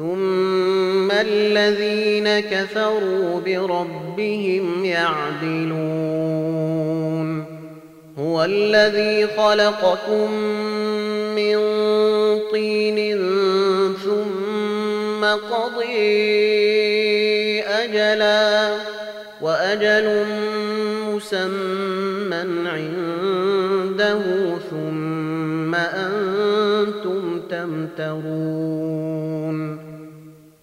ثم الذين كفروا بربهم يعدلون. هو الذي خلقكم من طين ثم قضي أجلا وأجل مسمى عنده ثم أنتم تمترون.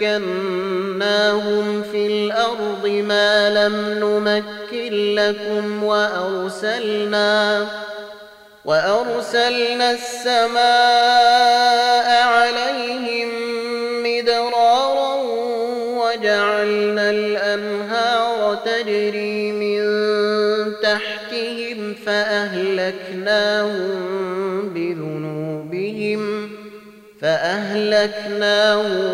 مكناهم في الأرض ما لم نمكن لكم وأرسلنا وأرسلنا السماء عليهم مدرارا وجعلنا الأنهار تجري من تحتهم فأهلكناهم فأهلكناهم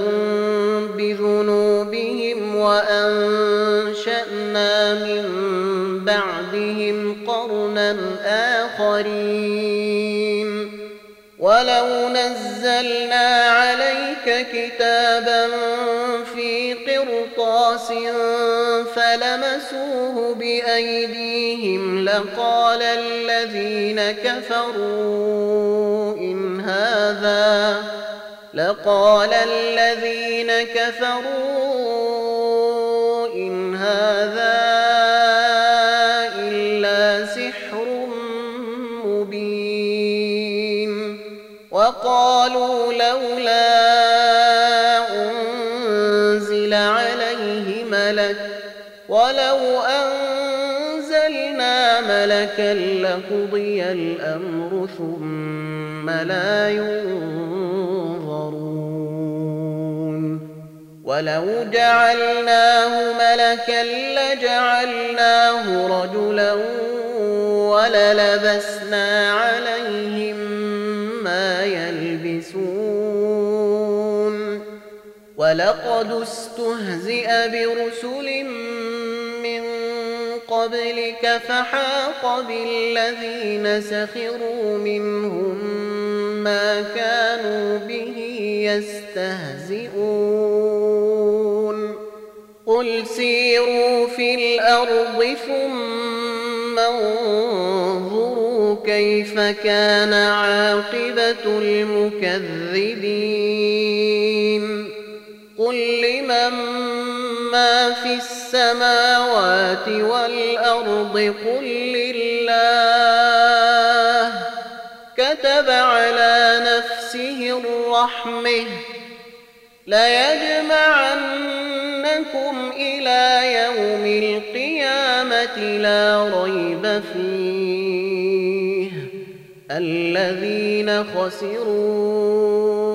بذنوبهم وأنشأنا من بعدهم قرنا آخرين. ولو نزلنا عليك كتابا في قرطاس فلمسوه بأيديهم لقال الذين كفروا هذا لقال الذين كفروا إن هذا إلا سحر مبين وقالوا لولا أنزل عليه ملك ولو ملكا لقضي الأمر ثم لا ينظرون. ولو جعلناه ملكا لجعلناه رجلا وللبسنا عليهم ما يلبسون. ولقد استهزئ برسل من قبلك فحاق بالذين سخروا منهم ما كانوا به يستهزئون. قل سيروا في الأرض ثم انظروا كيف كان عاقبة المكذبين. قل لمن ما في السماوات والأرض قل لله. كتب على نفسه الرحمة. ليجمعنكم إلى يوم القيامة لا ريب فيه. الذين خسروا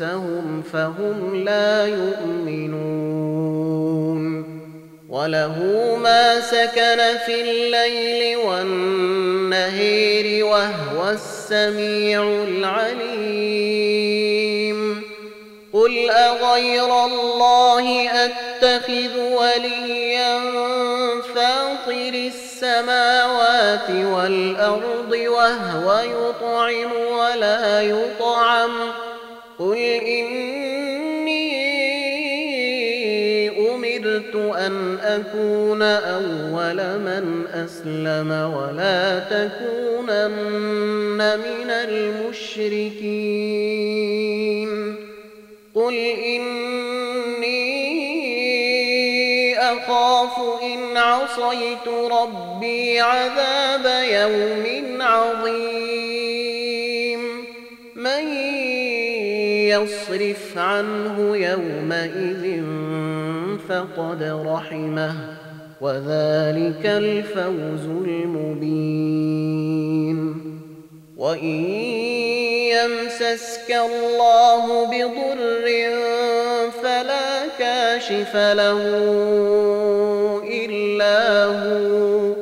أنفسهم فهم لا يؤمنون. وله ما سكن في الليل والنهير وهو السميع العليم. قل أغير الله أتخذ وليا فاطر السماوات والأرض وهو يطعم ولا يطعم. قل إني أمرت أن أكون أول من أسلم ولا تكونن من المشركين قل إني أخاف إن عصيت ربي عذاب يوم عظيم يصرف عنه يومئذ فقد رحمه وذلك الفوز المبين. وإن يمسسك الله بضر فلا كاشف له إلا هو.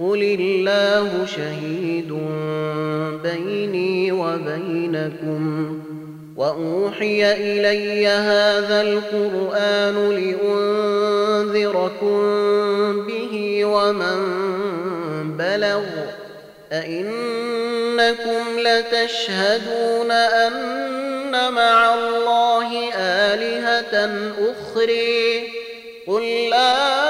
قل الله شهيد بيني وبينكم وأوحي إلي هذا القرآن لأنذركم به ومن بلغ أئنكم لتشهدون أن مع الله آلهة أخري قل لا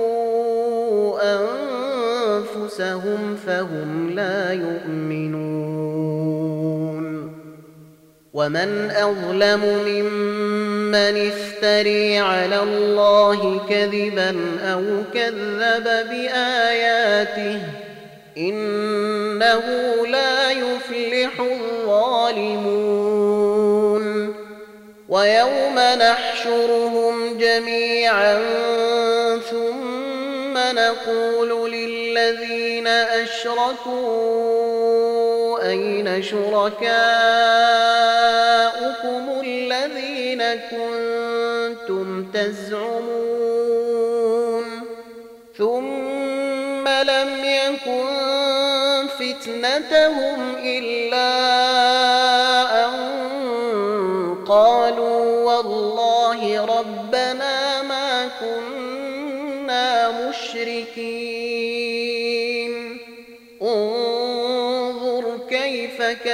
أنفسهم فهم لا يؤمنون. ومن أظلم ممن افتري على الله كذبا أو كذب بآياته إنه لا يفلح الظالمون. ويوم نحشرهم جميعا ثم نقول للذين أشركوا أين شركاؤكم الذين كنتم تزعمون ثم لم يكن فتنتهم إلا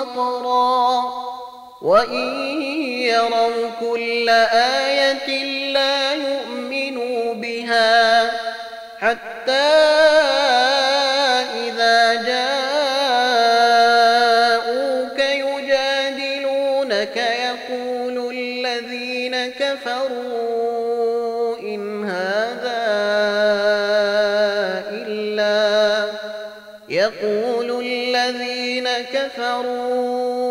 وقرا وإن يروا كل آية لا يؤمنوا بها حتى كفروا.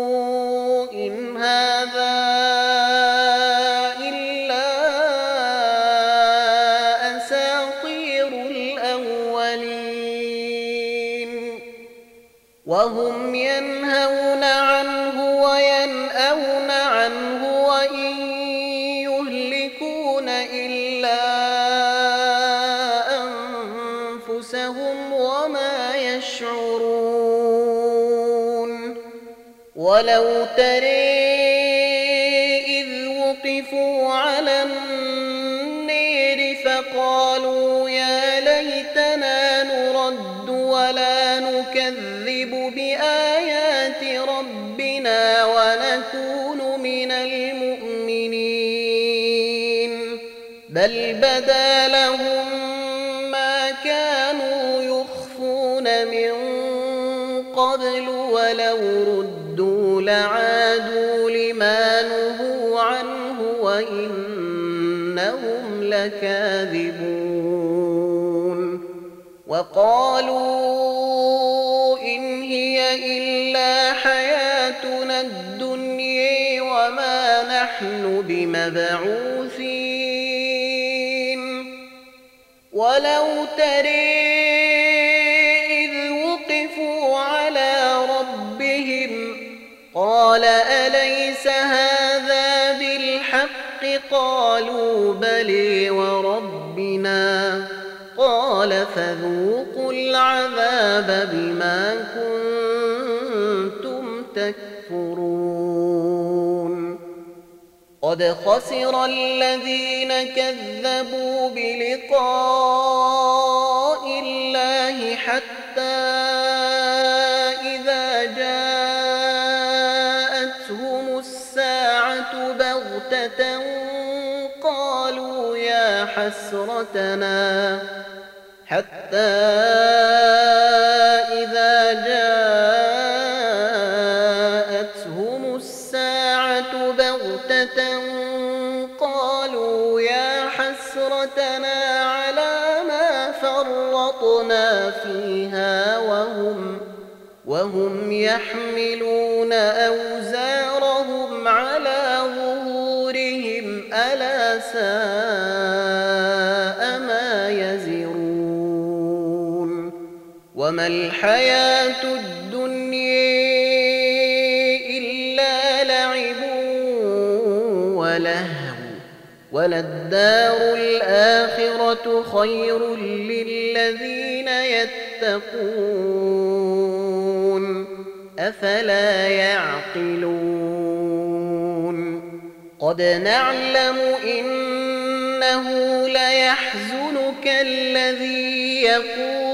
ولو ترى إذ وقفوا على النير فقالوا يا ليتنا نرد ولا نكذب بآيات ربنا ونكون من المؤمنين. بل بدا لهم لعادوا لما نهوا عنه وإنهم لكاذبون. وقالوا إن هي إلا حياتنا الدنيا وما نحن بمبعوثين. ولو ترى قالوا بلي وربنا قال فذوقوا العذاب بما كنتم تكفرون. قد خسر الذين كذبوا بلقاء الله حتى حسرتنا حتى إذا جاءتهم الساعة بغتة قالوا يا حسرتنا على ما فرطنا فيها وهم وهم يحملون أوزارهم على ظهورهم ألا ساء وما الحياة الدنيا إلا لعب ولهو وللدار الآخرة خير للذين يتقون أفلا يعقلون قد نعلم إنه ليحزنك الذي يقولون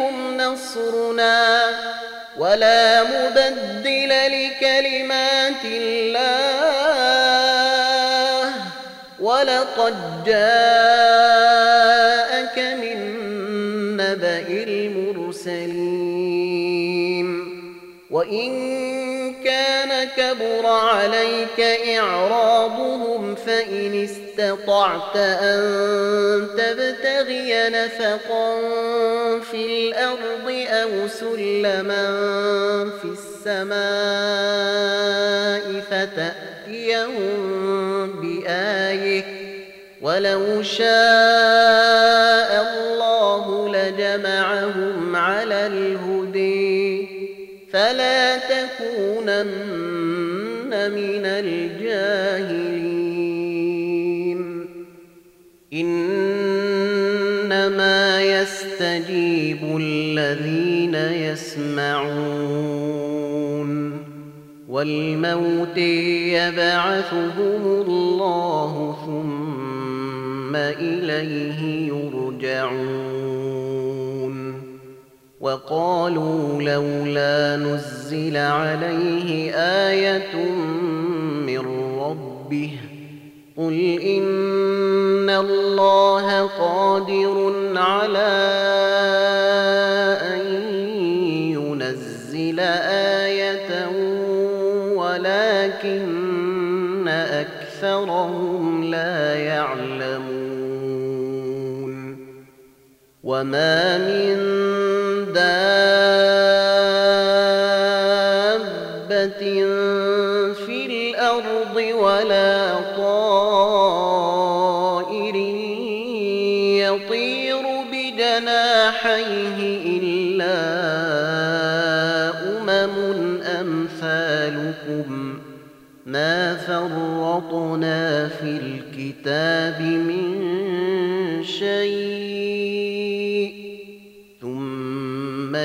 نصرنا ولا مبدل لكلمات الله. ولقد جاءك من نبأ المرسلين. وإن كان كبر عليك إعراضهم فإن استطعت أن تبتغي نفقا في الأرض أو سلما في السماء فتأتيهم بآية. ولو شاء الله لجمعهم على الهدي فلا تكونن يسمعون. والموت يبعثهم الله ثم إليه يرجعون. وقالوا لولا نزل عليه آية من ربه. قل إن الله قادر على وما من دابة في الأرض ولا طائر يطير بجناحيه إلا أمم أمثالكم ما فرطنا في الكتاب من شيء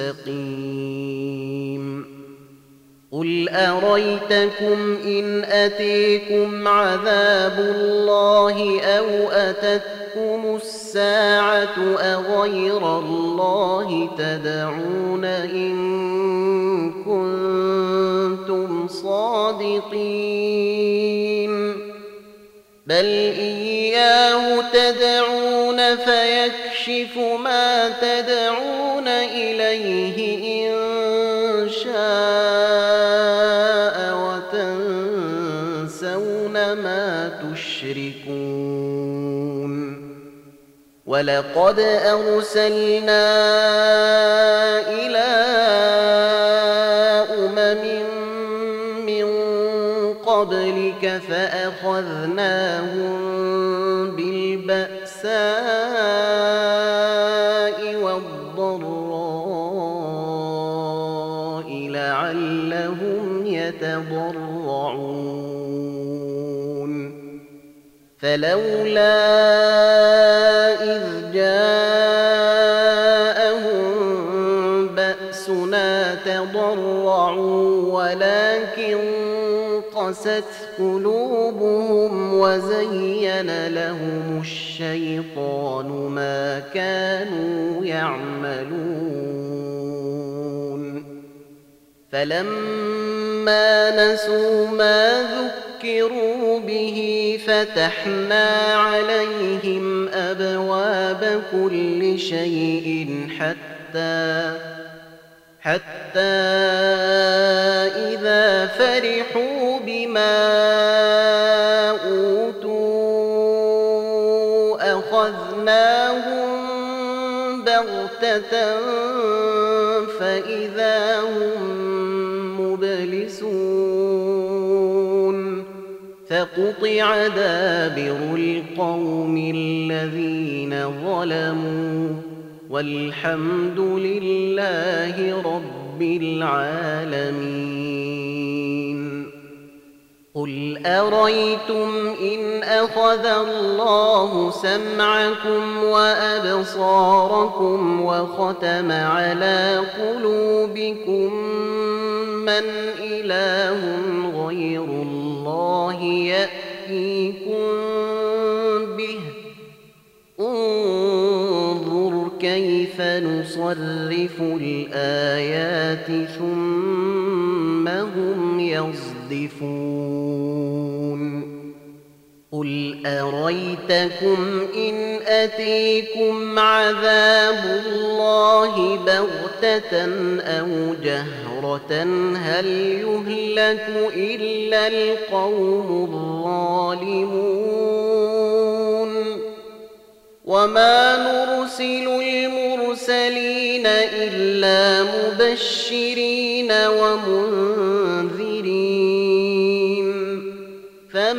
مستقيم قل أريتكم إن أتيكم عذاب الله أو أتتكم الساعة أغير الله تدعون إن كنتم صادقين. بل إياه تدعون فيكشف ما تدعون إليه إن شاء وتنسون ما تشركون. ولقد أرسلنا إلى أمم من قبلك فأخذناهم بالبأساء يتضرعون. فلولا إذ جاءهم بأسنا تضرعوا ولكن قست قلوبهم وزين لهم الشيطان ما كانوا يعملون. فلما نسوا ما ذكروا به فتحنا عليهم أبواب كل شيء حتى حتى إذا فرحوا بما أوتوا أخذناهم بغتة فإذا فقطع دابر القوم الذين ظلموا والحمد لله رب العالمين. قل أريتم إن أخذ الله سمعكم وأبصاركم وختم على قلوبكم من إله غير الله يأتيكم به. انظر كيف نصرف الآيات ثم هم يصدفون. قل أريتكم إن أتيكم عذاب الله بغتة أو جهرة هل يهلك إلا القوم الظالمون؟ وما نرسل المرسلين إلا مبشرين ومنذرين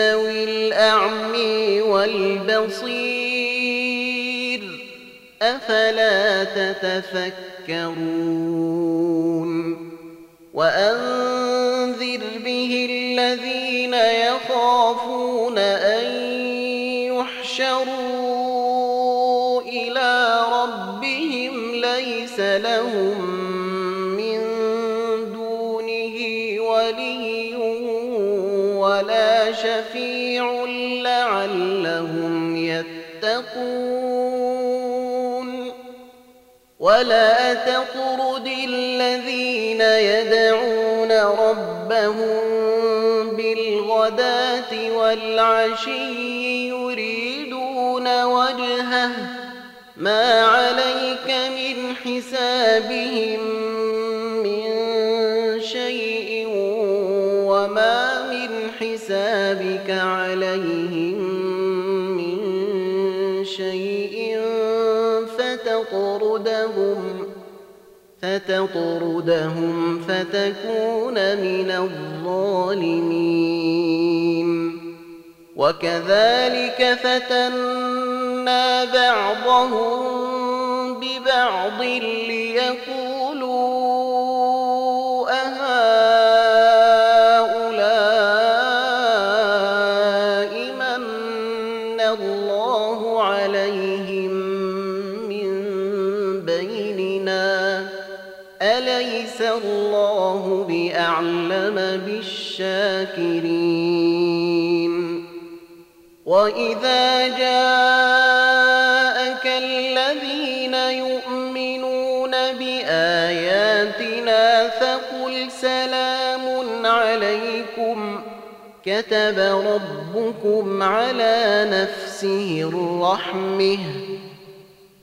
يستوي الأعمي والبصير أفلا تتفكرون وأنذر به الذين يخافون أن يحشروا إلى ربهم ليس لهم يتقون. ولا تطرد الذين يدعون ربهم بالغداة والعشي يريدون وجهه. ما عليك من حسابهم فتطردهم فتكون من الظالمين. وكذلك فتنا بعضهم ببعض ليقولوا وإذا جاءك الذين يؤمنون بآياتنا فقل سلام عليكم كتب ربكم على نفسه الرحمه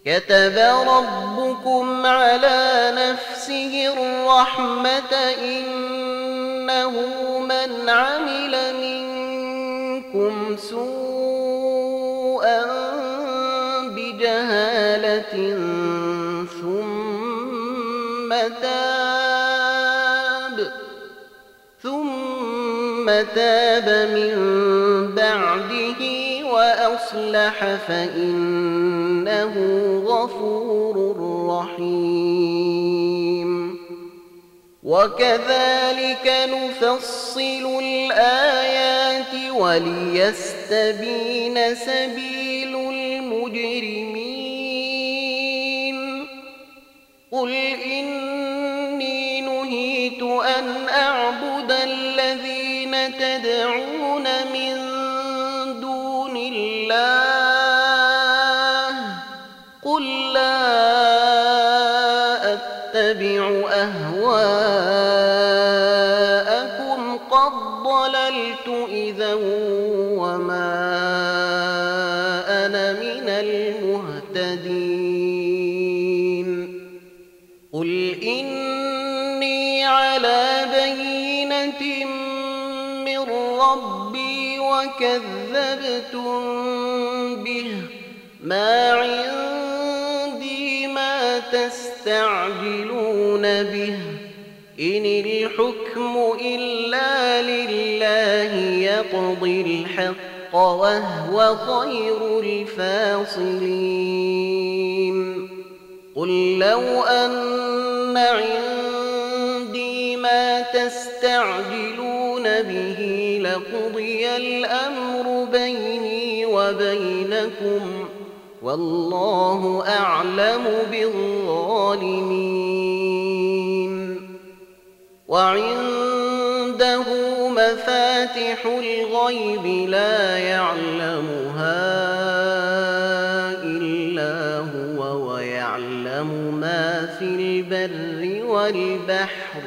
كتب ربكم على نفسه الرحمة إنه من عمل منكم سوءا ثم تاب ثم تاب من بعده وأصلح فإنه غفور رحيم. وكذلك نفصل الآيات وليستبين سبيل المجرمين. قل نهيت أن أعبد الذين تدعون من دون الله. قل لا أتبع أهواءكم. قد ضللت إذا وما أنا من المهتدين. قل على من ربي وكذبتم به. ما عندي ما تستعجلون به. إن الحكم إلا لله يقضي الحق وهو خير الفاصلين. قل لو أن عندي تستعجلون به لقضي الأمر بيني وبينكم والله أعلم بالظالمين. وعنده مفاتح الغيب لا يعلمها إلا هو ويعلم ما في البر والبحر.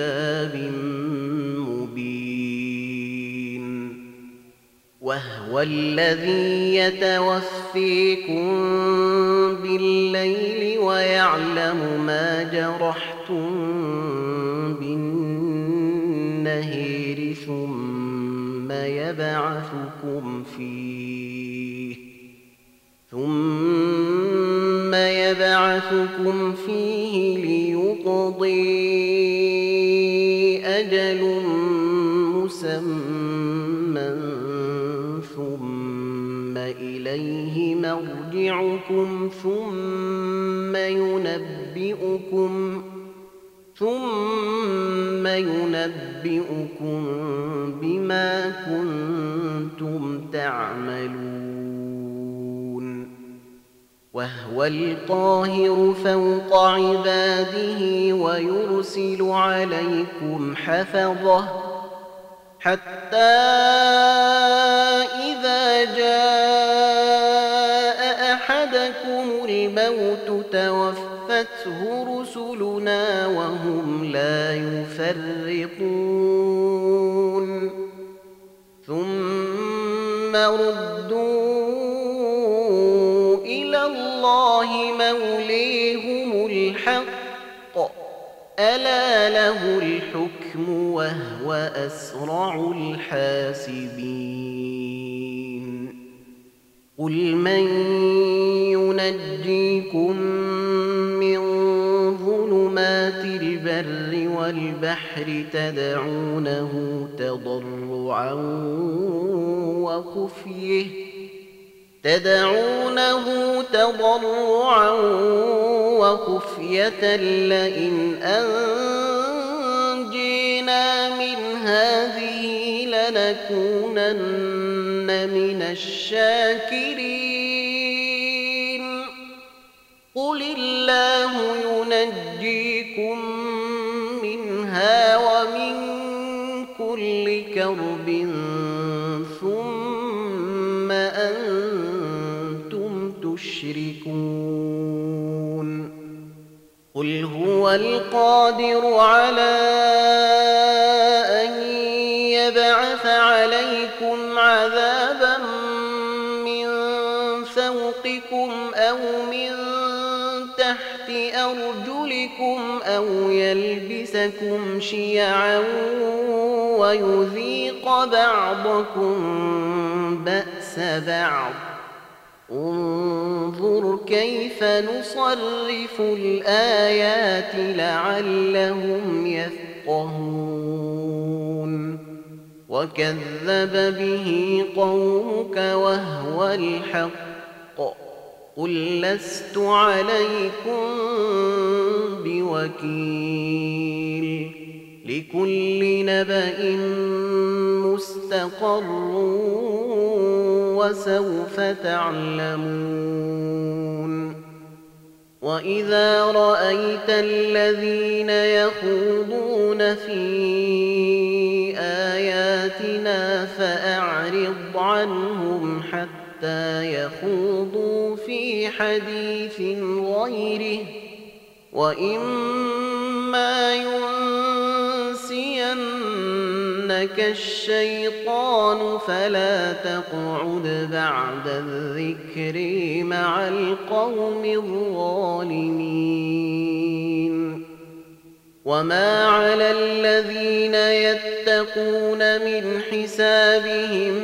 كتاب مبين وهو الذي يتوفيكم بالليل ويعلم ما جرحتم بالنهير ثم يبعثكم فيه ثم يبعثكم فيه ليقضي مسمى ثم إليه مرجعكم ثم ينبئكم ثم ينبئكم بما كنتم تعملون وهو القاهر فوق عباده ويرسل عليكم حفظه حتى إذا جاء أحدكم الموت توفته رسلنا وهم لا يفرقون. ثم ردوا إلى الله موليهم الحق. ألا له الحكم وهو أسرع الحاسبين. قل من ينجيكم من ظلمات البر والبحر تدعونه تضرعا وخفيه تدعونه تضرعا وخفية لئن أنجينا من هذه لنكونن من الشاكرين. قل الله ينجيكم منها ومن كل كرب ثم أنتم تشركون. قل هو القادر على أو يلبسكم شيعا ويذيق بعضكم بأس بعض انظر كيف نصرف الآيات لعلهم يفقهون وكذب به قومك وهو الحق قل لست عليكم بوكيل لكل نبأ مستقر وسوف تعلمون وإذا رأيت الذين يخوضون في آياتنا فأعرض عنهم حتى يخوضوا في حديث غيره وإما ينسينك الشيطان فلا تقعد بعد الذكر مع القوم الظالمين. وما على الذين يتقون من حسابهم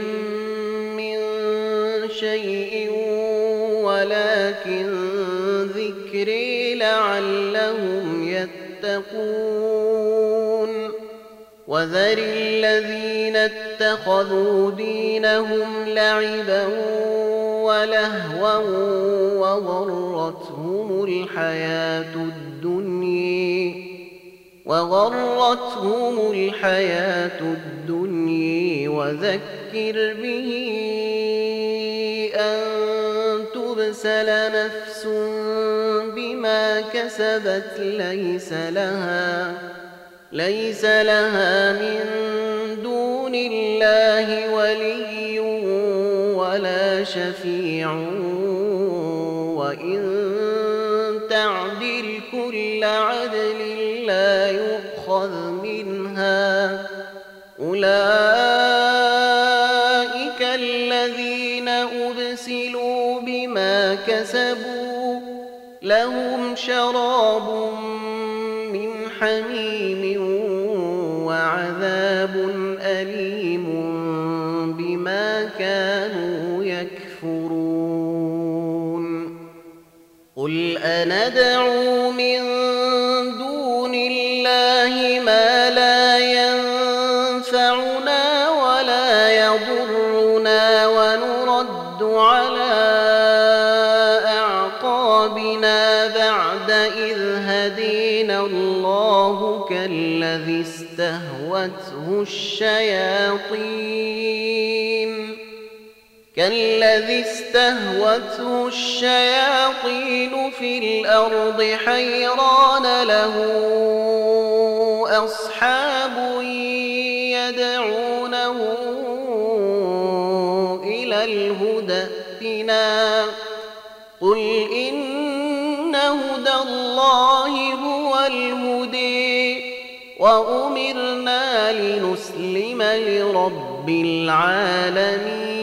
ولكن ذكري لعلهم يتقون. وذر الذين اتخذوا دينهم لعبا ولهوا وغرتهم الحياة الدنيا. وغرتهم الحياة الدنيا. وذكر به أن تبسل نفس بما كسبت ليس لها ليس لها من دون الله ولي ولا شفيع. وإن تعدل كل عدل لا يؤخذ منها. أولئك شراب من حميم وعذاب أليم بما كانوا يكفرون. قل أندعو من كالذي استهوته الشياطين. كالذي استهوته الشياطين في الأرض حيران له أصحاب يدعونه إلى الهدى ائتنا. قل إن هدى الله هو الهدي وأمرنا لنسلم لرب العالمين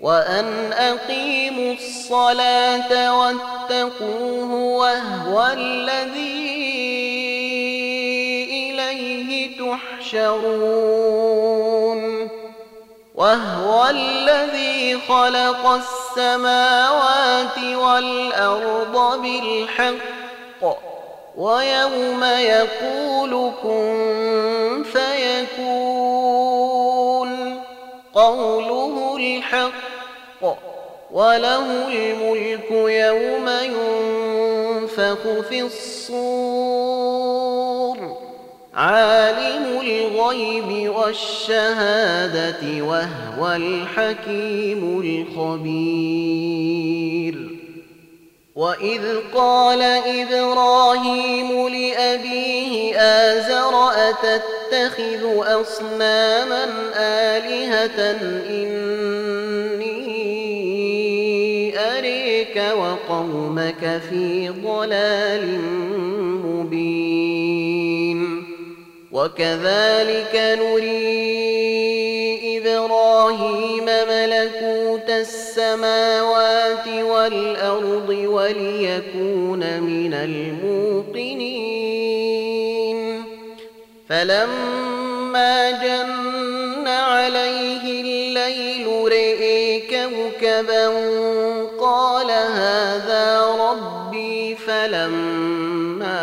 وأن أقيموا الصلاة واتقوه وهو الذي إليه تحشرون وهو الذي خلق السماوات والأرض بالحق ويوم يقول كن فيكون. قوله الحق وله الملك يوم ينفخ في الصور. عالم الغيب والشهادة وهو الحكيم الخبير. وإذ قال إبراهيم لأبيه آزر أتتخذ أصناما آلهة إني أريك وقومك في ضلال مبين وكذلك نري إبراهيم ملكوت السماوات والأرض وليكون من الموقنين. فلما جن عليه الليل رئي كوكبا قال هذا ربي فلما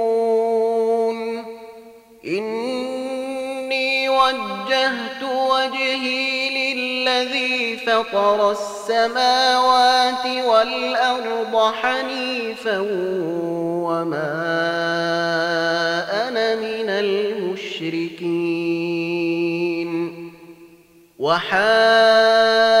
وجهت وجهي للذي فطر السماوات والأرض حنيفا وما أنا من المشركين. وحاجه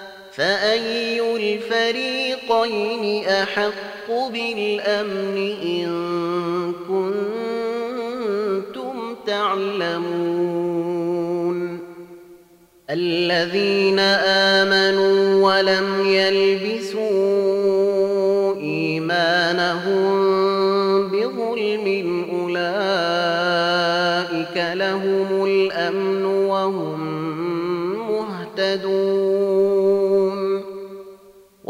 فأي الفريقين أحق بالأمن إن كنتم تعلمون؟ الذين آمنوا ولم يلبسوا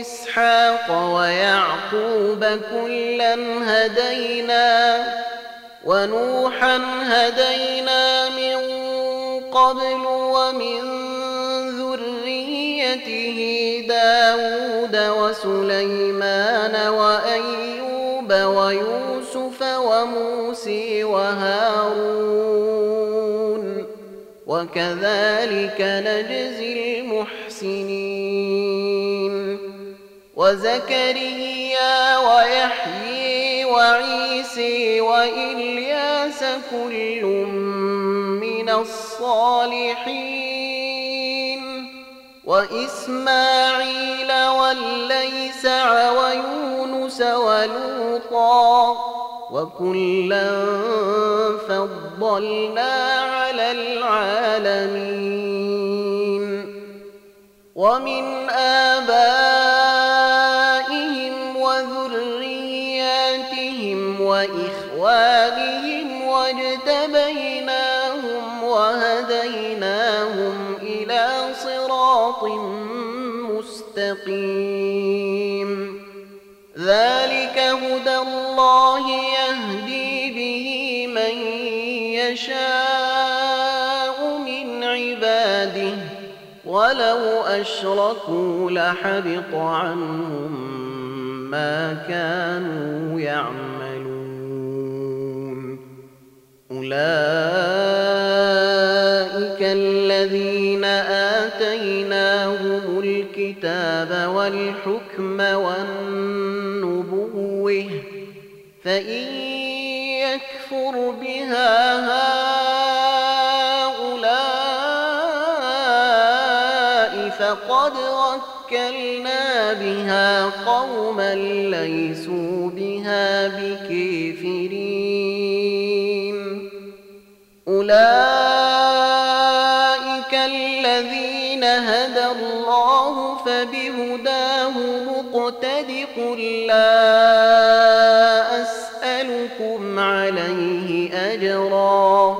إسحاق ويعقوب كلا هدينا ونوحا هدينا من قبل ومن ذريته داود وسليمان وأيوب ويوسف وموسى وهارون وكذلك نجزي المحسنين وزكريا ويحيي وعيسى وإلياس كل من الصالحين وإسماعيل والليسع ويونس ولوطا وكلا فضلنا على العالمين ومن آبائهم ولو أشركوا لحبط عنهم ما كانوا يعملون. أولئك الذين آتيناهم الكتاب والحكم والنبوة فإن يكفر بها هؤلاء وكلنا بها قوما ليسوا بها بكافرين أولئك الذين هدى الله فبهداه مقتد قل لا أسألكم عليه أجرا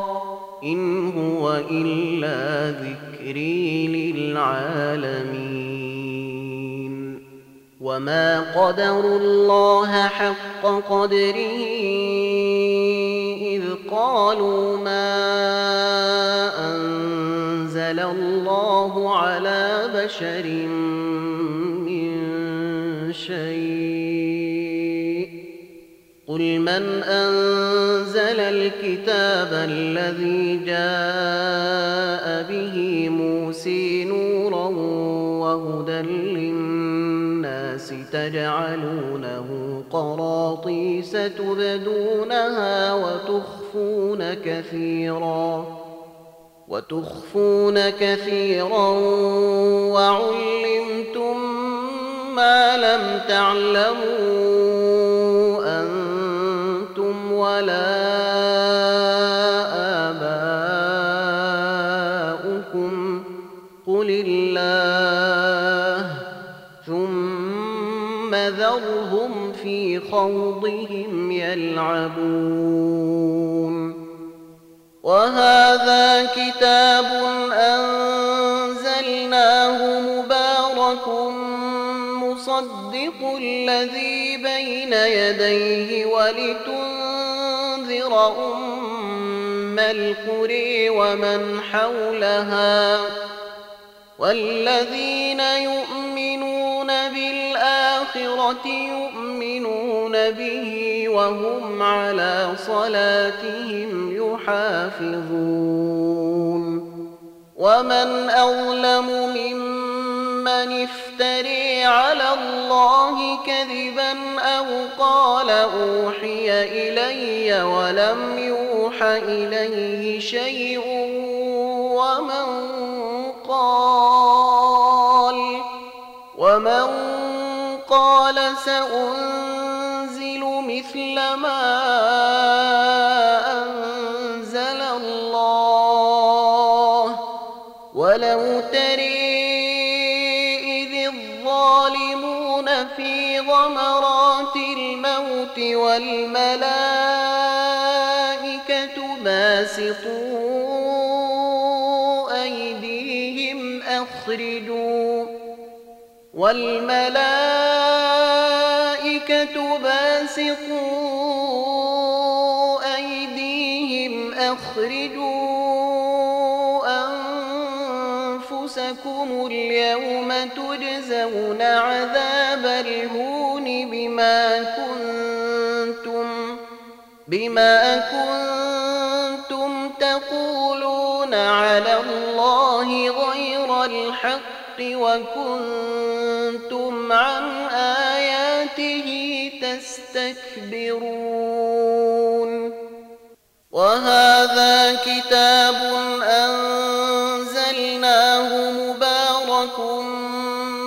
إن هو إلا ذكري للعالمين وما قدروا الله حق قدره إذ قالوا ما أنزل الله على بشر من شيء قل من أنزل الكتاب الذي جاء به موسى نورا وهدى للناس تجعلونه قراطيس تبدونها وتخفون كثيرا وتخفون كثيرا وعلمتم ما لم تعلموا أنتم ولا خوضهم يلعبون وهذا كتاب أنزلناه مبارك مصدق الذي بين يديه ولتنذر أم القرى ومن حولها والذين يؤمنون بالآخرة يؤمنون به وهم على صلاتهم يحافظون ومن أظلم ممن افتري على الله كذبا أو قال أوحي إلي ولم يوح إليه شيء ومن ومن قال سأنزل مثل ما أنزل الله ولو تري إذ الظالمون في غمرات الموت والملائكة باسطوا والملائكة باسطوا أيديهم أخرجوا أنفسكم اليوم تجزون عذاب الهون بما كنتم بما كنتم تقولون على الله غير الحق وكنتم عن آياته تستكبرون. وهذا كتاب أنزلناه مبارك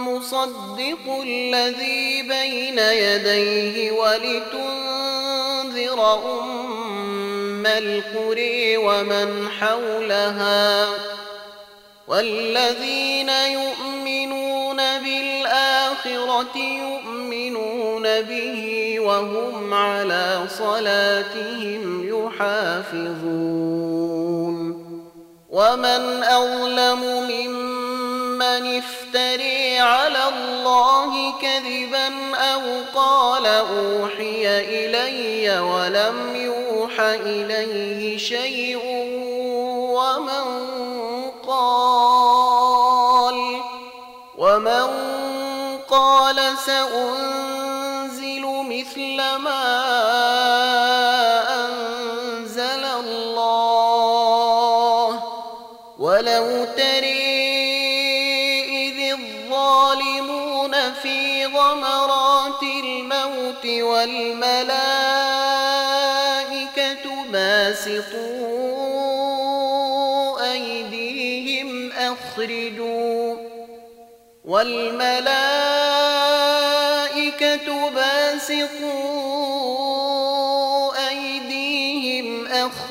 مصدق الذي بين يديه ولتنذر أم القرى ومن حولها. والذين يؤمنون بالآخرة يؤمنون به وهم على صلاتهم يحافظون. ومن أظلم ممن افتري على الله كذبا أو قال أوحي إلي ولم يوح إليه شيء ومن سأنزل مثل ما أنزل الله. ولو تري إذ الظالمون في غمرات الموت والملائكة باسطوا أيديهم أخرجوا. والملائكة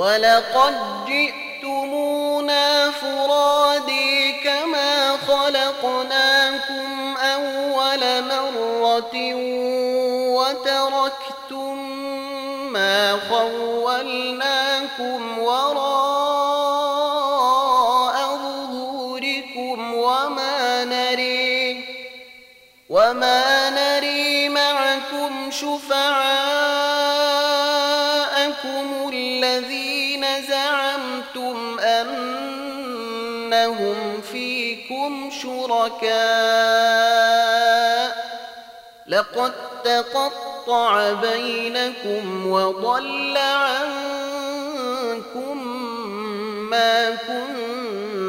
ولقد جئتمونا فرادي كما خلقناكم أول مرة وتركتم ما خولناكم وراء ظهوركم وما نري وما نري معكم شفعاءكم شركاء لقد تقطع بينكم وضل عنكم ما كنتم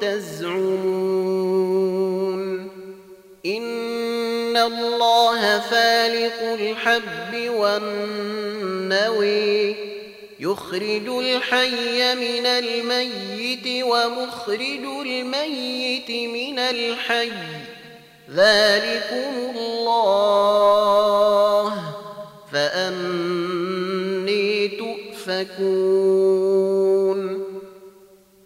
تزعمون. إن الله فالق الحب والنوي يخرج الحي من الميت ومخرج الميت من الحي. ذلكم الله. فأني تؤفكون.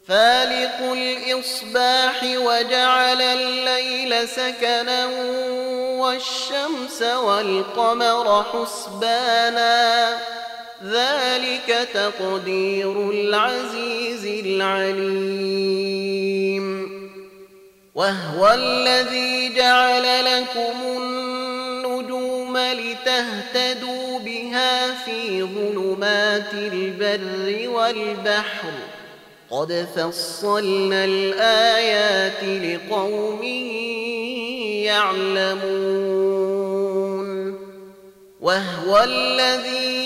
فالق الإصباح وجعل الليل سكنا والشمس والقمر حسبانا. ذلك تقدير العزيز العليم. وهو الذي جعل لكم النجوم لتهتدوا بها في ظلمات البر والبحر. قد فصلنا الآيات لقوم يعلمون. وهو الذي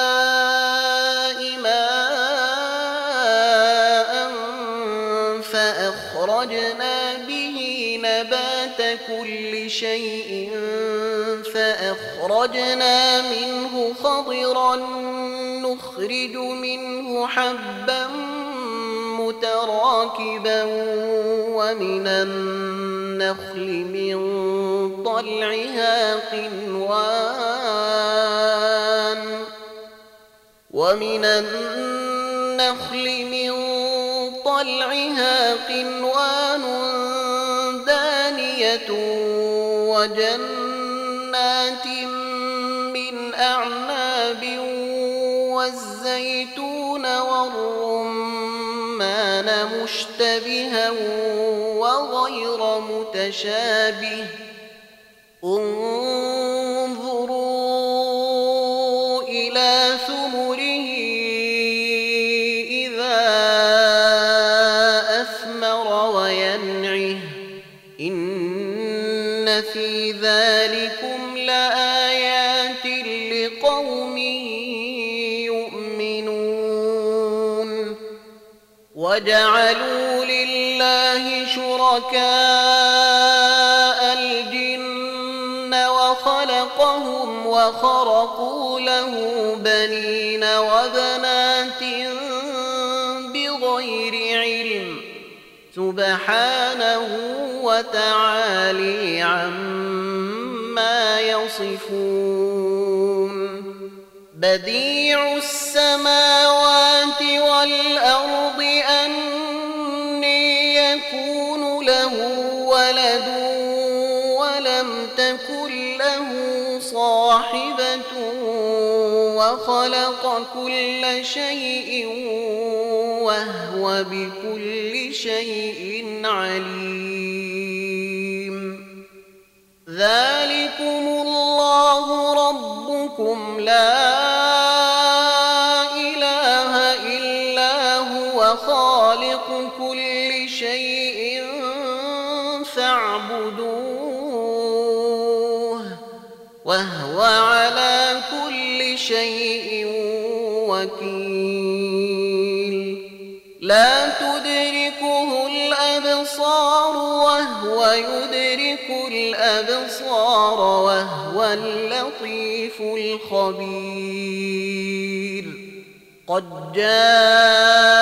شيء فأخرجنا منه خضرا نخرج منه حبا متراكبا ومن النخل من طلعها قنوان ومن النخل من طلعها قنوان دانية وجنات من أعناب والزيتون والرمان مشتبها وغير متشابه. وجعلوا لله شركاء الجن وخلقهم وخرقوا له بنين وبنات بغير علم سبحانه وتعالي عما يصفون بديع السماوات والأرض أني يكون له ولد ولم تكن له صاحبة وخلق كل شيء وهو بكل شيء عليم. ذلكم الله ربكم لا شيء وكيل. لا تدركه الأبصار وهو يدرك الأبصار وهو اللطيف الخبير. قد جاءكم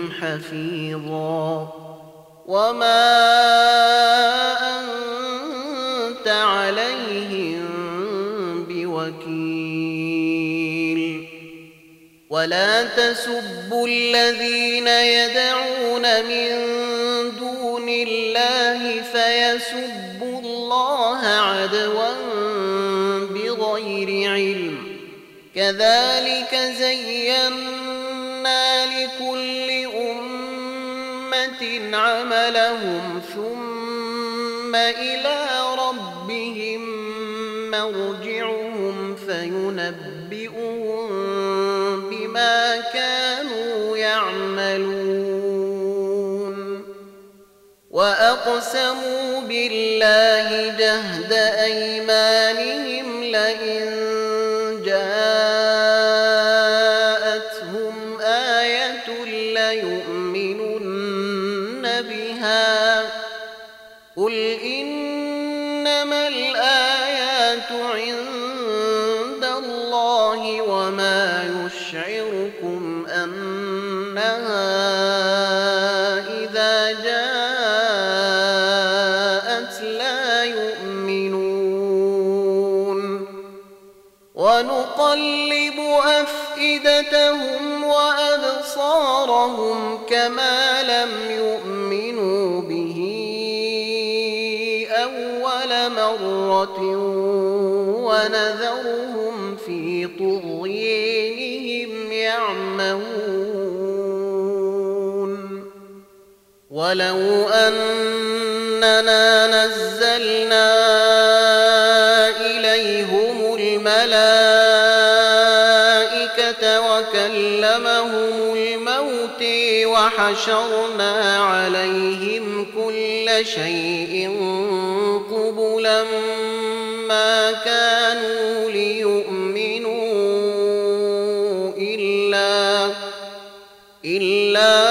حفيظا. وما أنت عليهم بوكيل. ولا تسبوا الذين يدعون من دون الله فيسبوا الله عدوا بغير علم. كذلك زينا لكل عملهم ثم إلى ربهم مرجعهم فينبئهم بما كانوا يعملون. وأقسموا بالله جهد أيمانهم لئن أفئدتهم وأبصارهم كما لم يؤمنوا به أول مرة ونذرهم في طغيانهم يعمهون. ولو أننا نزلنا وحشرنا عليهم كل شيء قبلا ما كانوا ليؤمنوا إلا إلا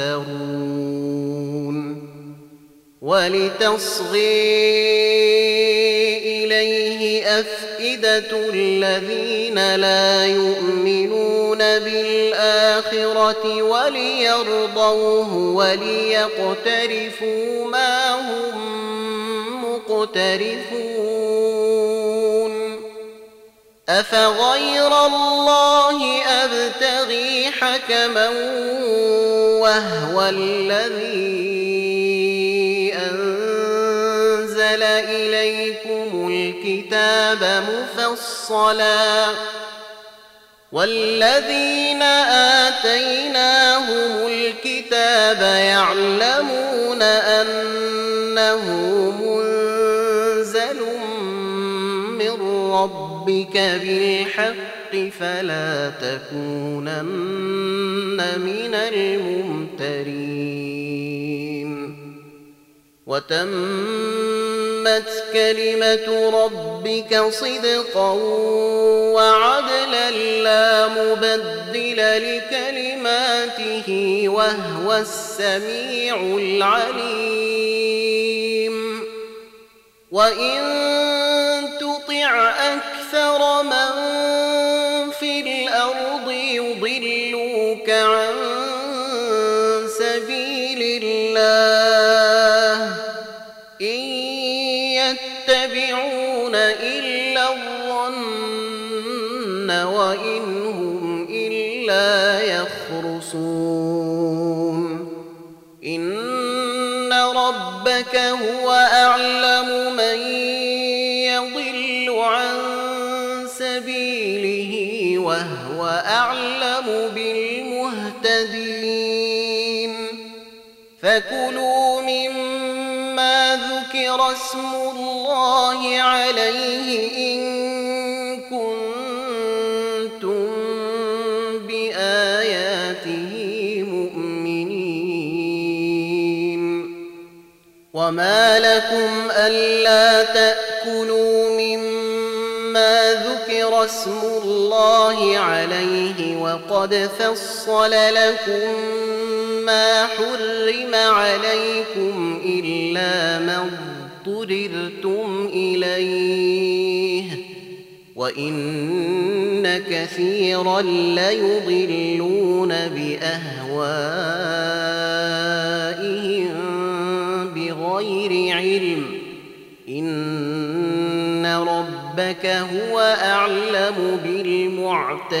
يفترون ولتصغي إليه أفئدة الذين لا يؤمنون بالآخرة وليرضوه وليقترفوا ما هم مقترفون أفغير الله أبتغي حكما وهو الذي أنزل إليكم الكتاب مفصلا والذين آتيناهم الكتاب يعلمون أنه منزل من ربك بالحق فلا تكونن من الممترين. وتم تمت كلمة ربك صدقا وعدلا لا مبدل لكلماته وهو السميع العليم. وإن تطع أكثر من فكلوا مما ذكر اسم الله عليه إن كنتم بآياته مؤمنين وما لكم ألا تأكلوا مما ذكر اسم الله عليه وقد فصل لكم ما حرم عليكم إلا ما اضطررتم إليه وإن كثيرا ليضلون بأهوائهم بغير علم. إن ربك هو أعلم بالمعتدين.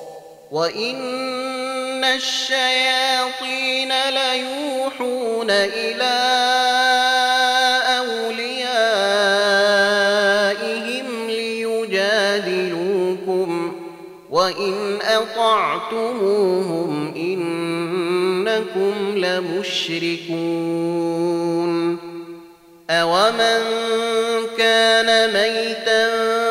وإن الشياطين ليوحون إلى أوليائهم ليجادلوكم وإن أطعتموهم إنكم لمشركون أومن كان ميتا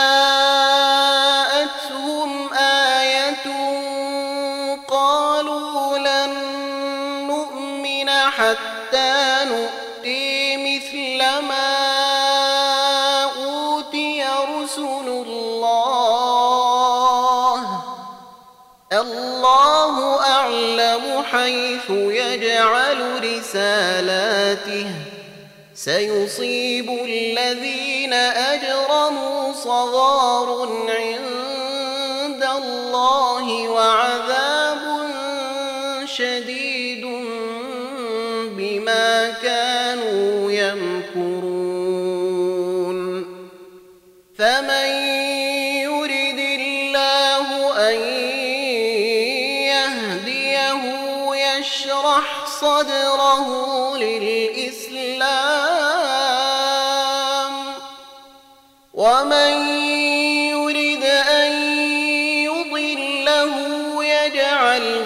يجعل رسالاته. سيصيب الذين أجرموا صغار عند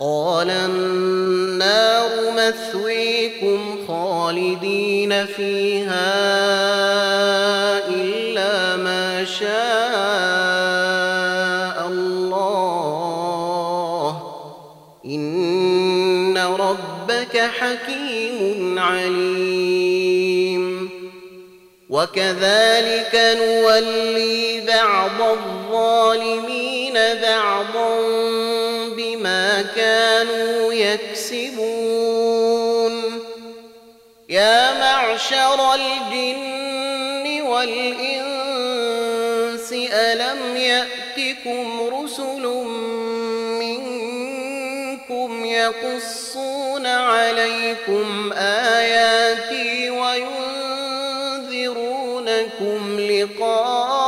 قال النار مثويكم خالدين فيها إلا ما شاء الله. إن ربك حكيم عليم. وكذلك نولي بعض الظالمين بعضا كانوا يكسبون. يا معشر الجن والإنس ألم يأتكم رسل منكم يقصون عليكم آياتي وينذرونكم لقاء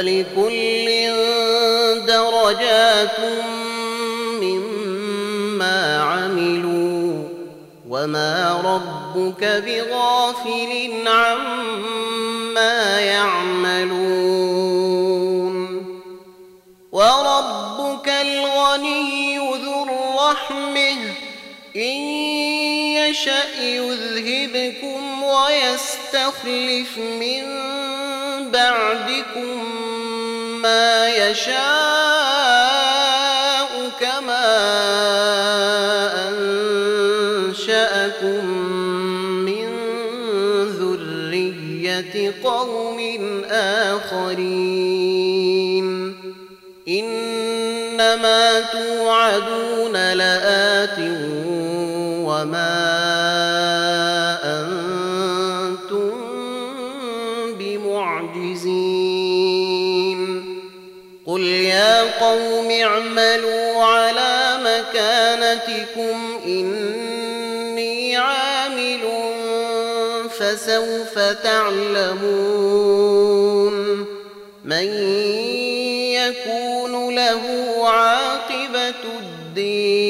ولكل درجات مما عملوا وما ربك بغافل عما يعملون وربك الغني ذو الرحمة إن يشأ يذهبكم ويستخلف من بعدكم ما يشاء كما أنشأكم من ذرية قوم آخرين إنما توعدون لآت يا قوم اعملوا على مكانتكم إني عامل فسوف تعلمون من يكون له عاقبة الدير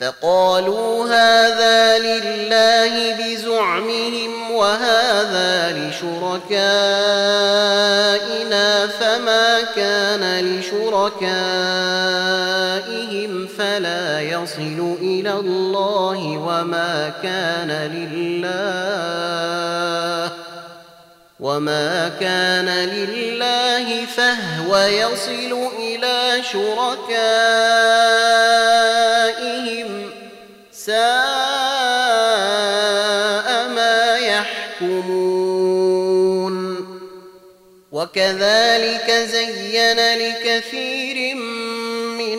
فقالوا هذا لله بزعمهم وهذا لشركائنا فما كان لشركائهم فلا يصل إلى الله وما كان لله وما كان لله فهو يصل إلى شركائهم ساء ما يحكمون وكذلك زين لكثير من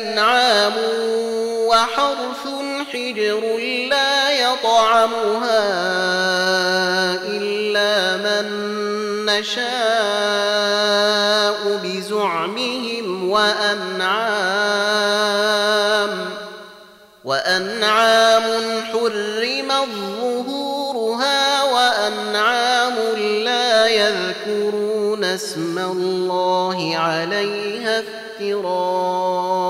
أنعام وحرث حجر لا يطعمها إلا من نشاء بزعمهم وأنعام وأنعام حرمت ظهورها وأنعام لا يذكرون اسم الله عليها افتراء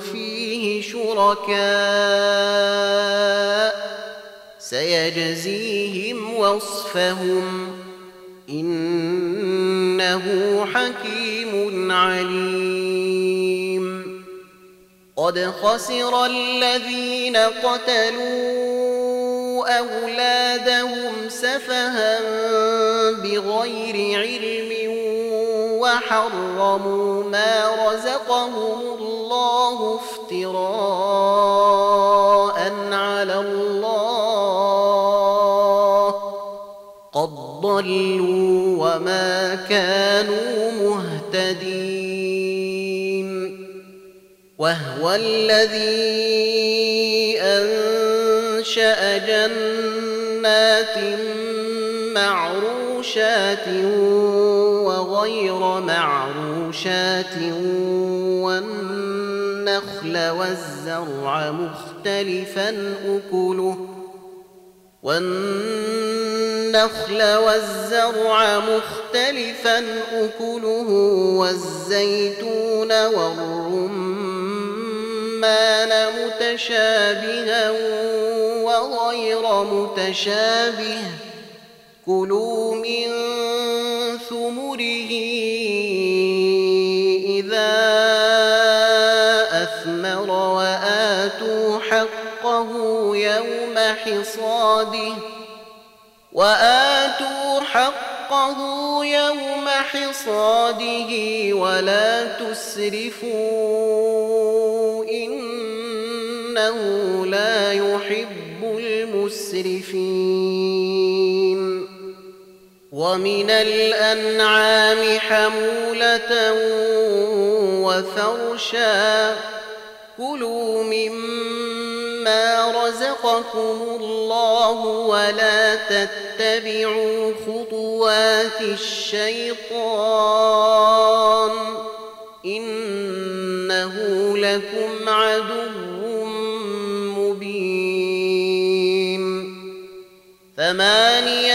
شركاء سيجزيهم وصفهم إنه حكيم عليم. قد خسر الذين قتلوا أولادهم سفها بغير علم وحرموا ما رزقهم الله افتراء على الله قد ضلوا وما كانوا مهتدين وهو الذي أنشأ جنات معروشات وغير معروشات والنخل والزرع مختلفا أكله. والنخل والزرع مختلفا أكله والزيتون والرمان متشابها وغير متشابه. كلوا من ثمره إذا أثمر وآتوا حقه يوم حصاده وآتوا حقه يوم حصاده ولا تسرفوا إنه لا يحب المسرفين ومن الأنعام حمولة وفرشا. كلوا مما رزقكم الله ولا تتبعوا خطوات الشيطان. إنه لكم عدو مبين. ثمانية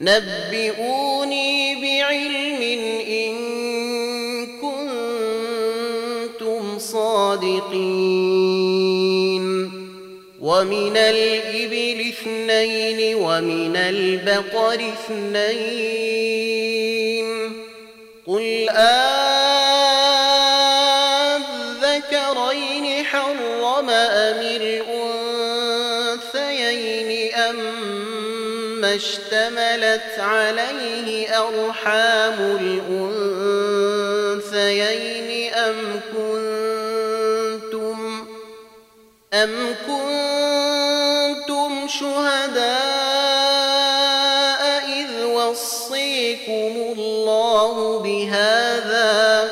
نبئوني بعلم إن كنتم صادقين. ومن الإبل اثنين ومن البقر اثنين. قل آه اشتملت عليه أرحام الأنثيين أم كنتم أم كنتم شهداء إذ وصيكم الله بهذا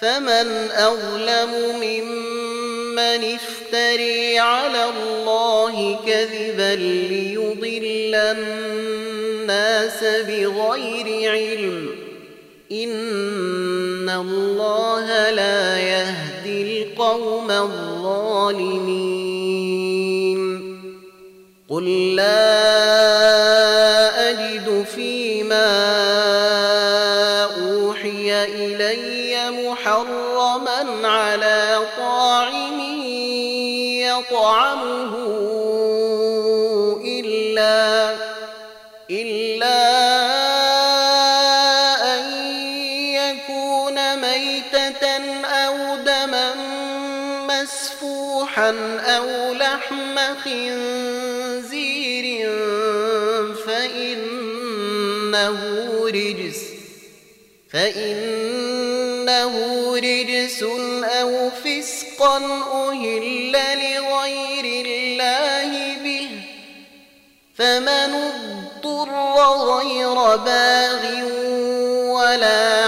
فمن أظلم ممن افتري على الله كذبا ليضل الناس بغير علم. إن الله لا يهدي القوم الظالمين. قل لا خنزير فإنه رجس فإنه رجس أو فسقا أهل لغير الله به فمن اضطر غير باغ ولا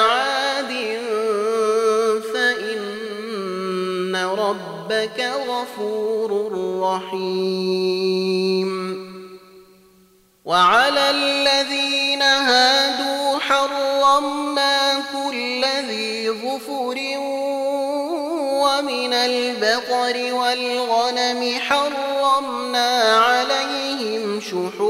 رحيم وعلى الذين هادوا حرمنا كل ذي ظفر ومن البقر والغنم حرمنا عليهم شحومهما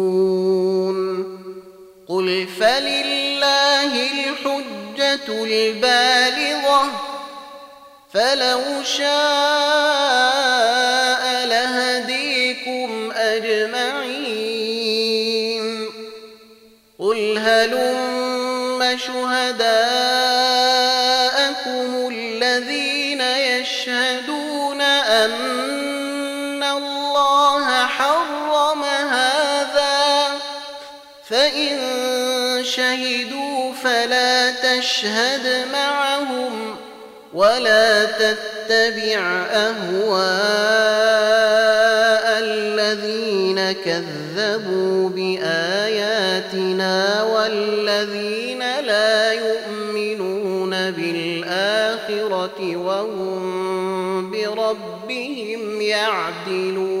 البالغة فلو شاء لهديكم أجمعين. قل هلم شهداءكم الذين يشهدون فلا تشهد معهم ولا تتبع أهواء الذين كذبوا بآياتنا والذين لا يؤمنون بالآخرة وهم بربهم يعدلون.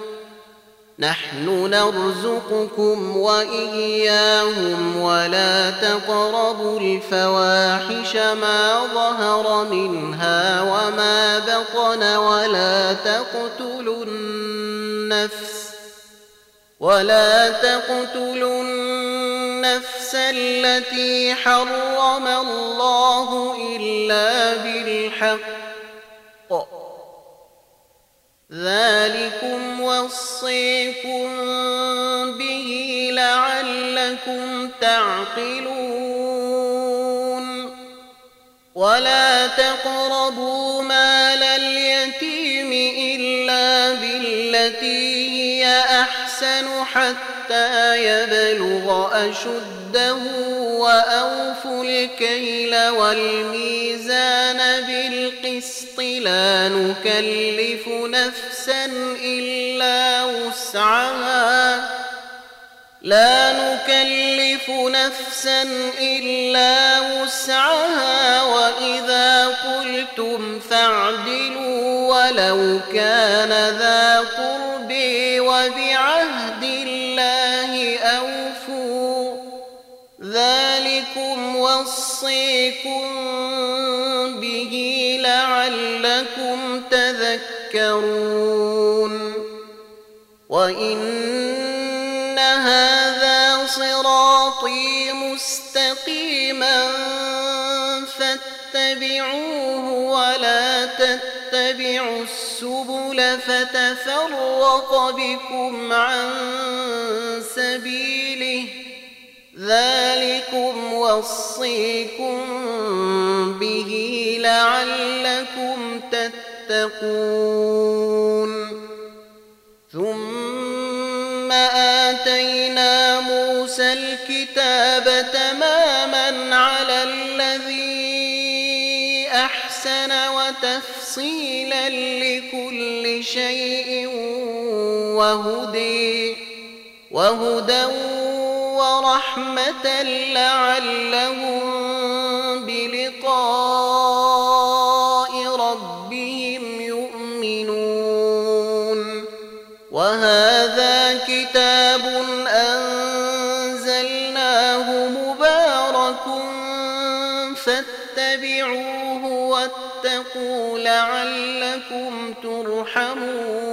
نحن نرزقكم وإياهم ولا تقربوا الفواحش ما ظهر منها وما بطن ولا تقتلوا النفس ولا تقتلوا النفس التي حرم الله إلا بالحق ذلكم وصيكم به لعلكم تعقلون. ولا تقربوا مال اليتيم إلا بالتي هي أحسن حتى يبلغ أشده وأوفوا الكيل والميزان بالقسط. لا نكلف نفسا إلا وسعها. لا نكلف نفسا إلا وسعها. وإذا قلتم فاعدلوا ولو كان ذا قرب وصيكم به لعلكم تذكرون وإن هذا صراطي مستقيما فاتبعوه ولا تتبعوا السبل فتفرق بكم عن سبيله ذلكم وصيكم به لعلكم تتقون. ثم آتينا موسى الكتاب تماما على الذي أحسن وتفصيلا لكل شيء وهدي وهدى ورحمة لعلهم بلقاء ربهم يؤمنون. وهذا كتاب أنزلناه مبارك فاتبعوه واتقوا لعلكم ترحمون.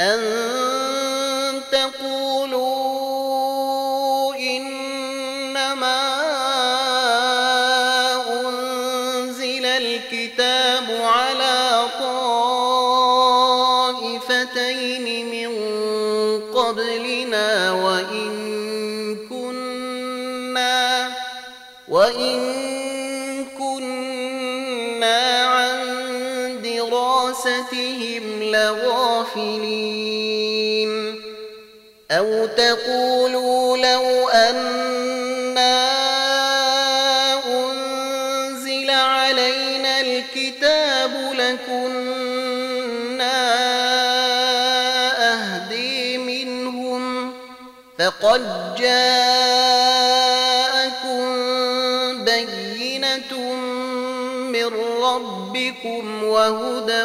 أن لغافلين أو تقولوا لو أنا أنزل علينا الكتاب لكنا أهدي منهم فقد جاءكم بينة من ربكم وهدى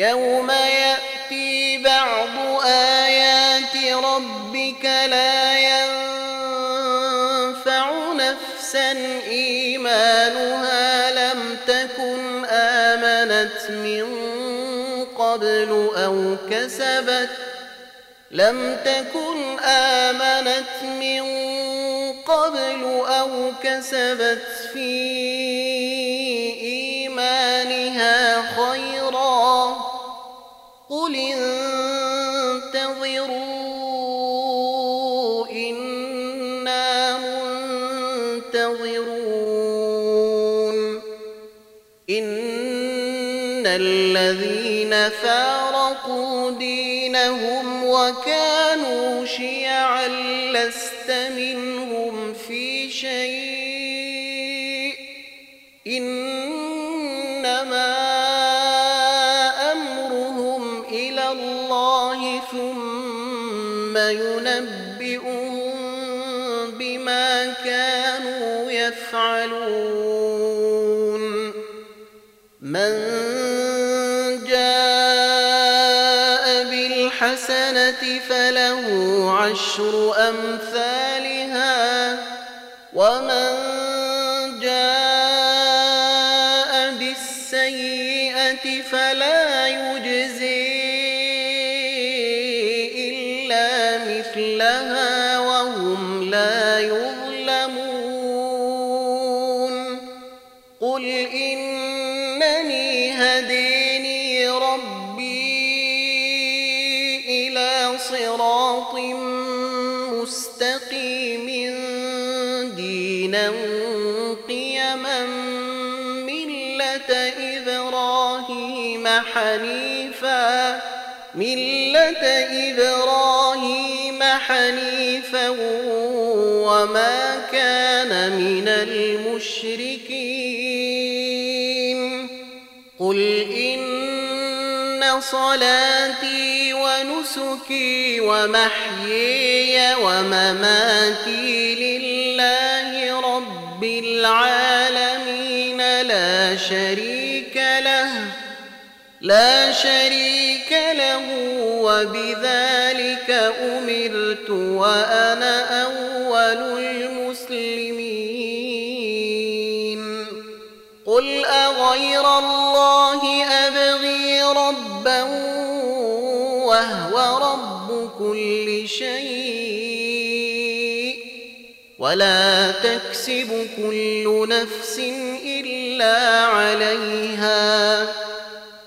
يوم يأتي بعض آيات ربك لا ينفع نفسا إيمانها لم تكن آمنت من قبل أو كسبت لم تكن آمنت من قبل أو كسبت في إيمانها خيرا قل انتظروا إنا منتظرون إن الذين فارقوا دينهم وكانوا يفعلون من جاء بالحسنة فله عشر أمثالها ومن جاء بالسيئة فلا حنيفا ملة إبراهيم حنيفا وما كان من المشركين. قل إن صلاتي ونسكي ومحيي ومماتي لله رب العالمين لا شريك لا شريك له وبذلك أمرت وأنا أول المسلمين. قل أغير الله أبغي ربا وهو رب كل شيء. ولا تكسب كل نفس إلا عليها.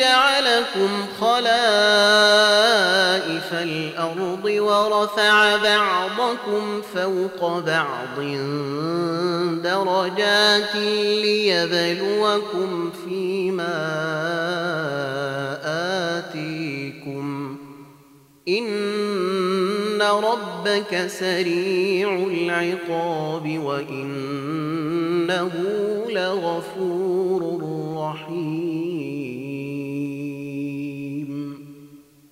جعلكم خلائف الأرض ورفع بعضكم فوق بعض درجات ليبلوكم فيما آتيكم. إن ربك سريع العقاب وإنه لغفور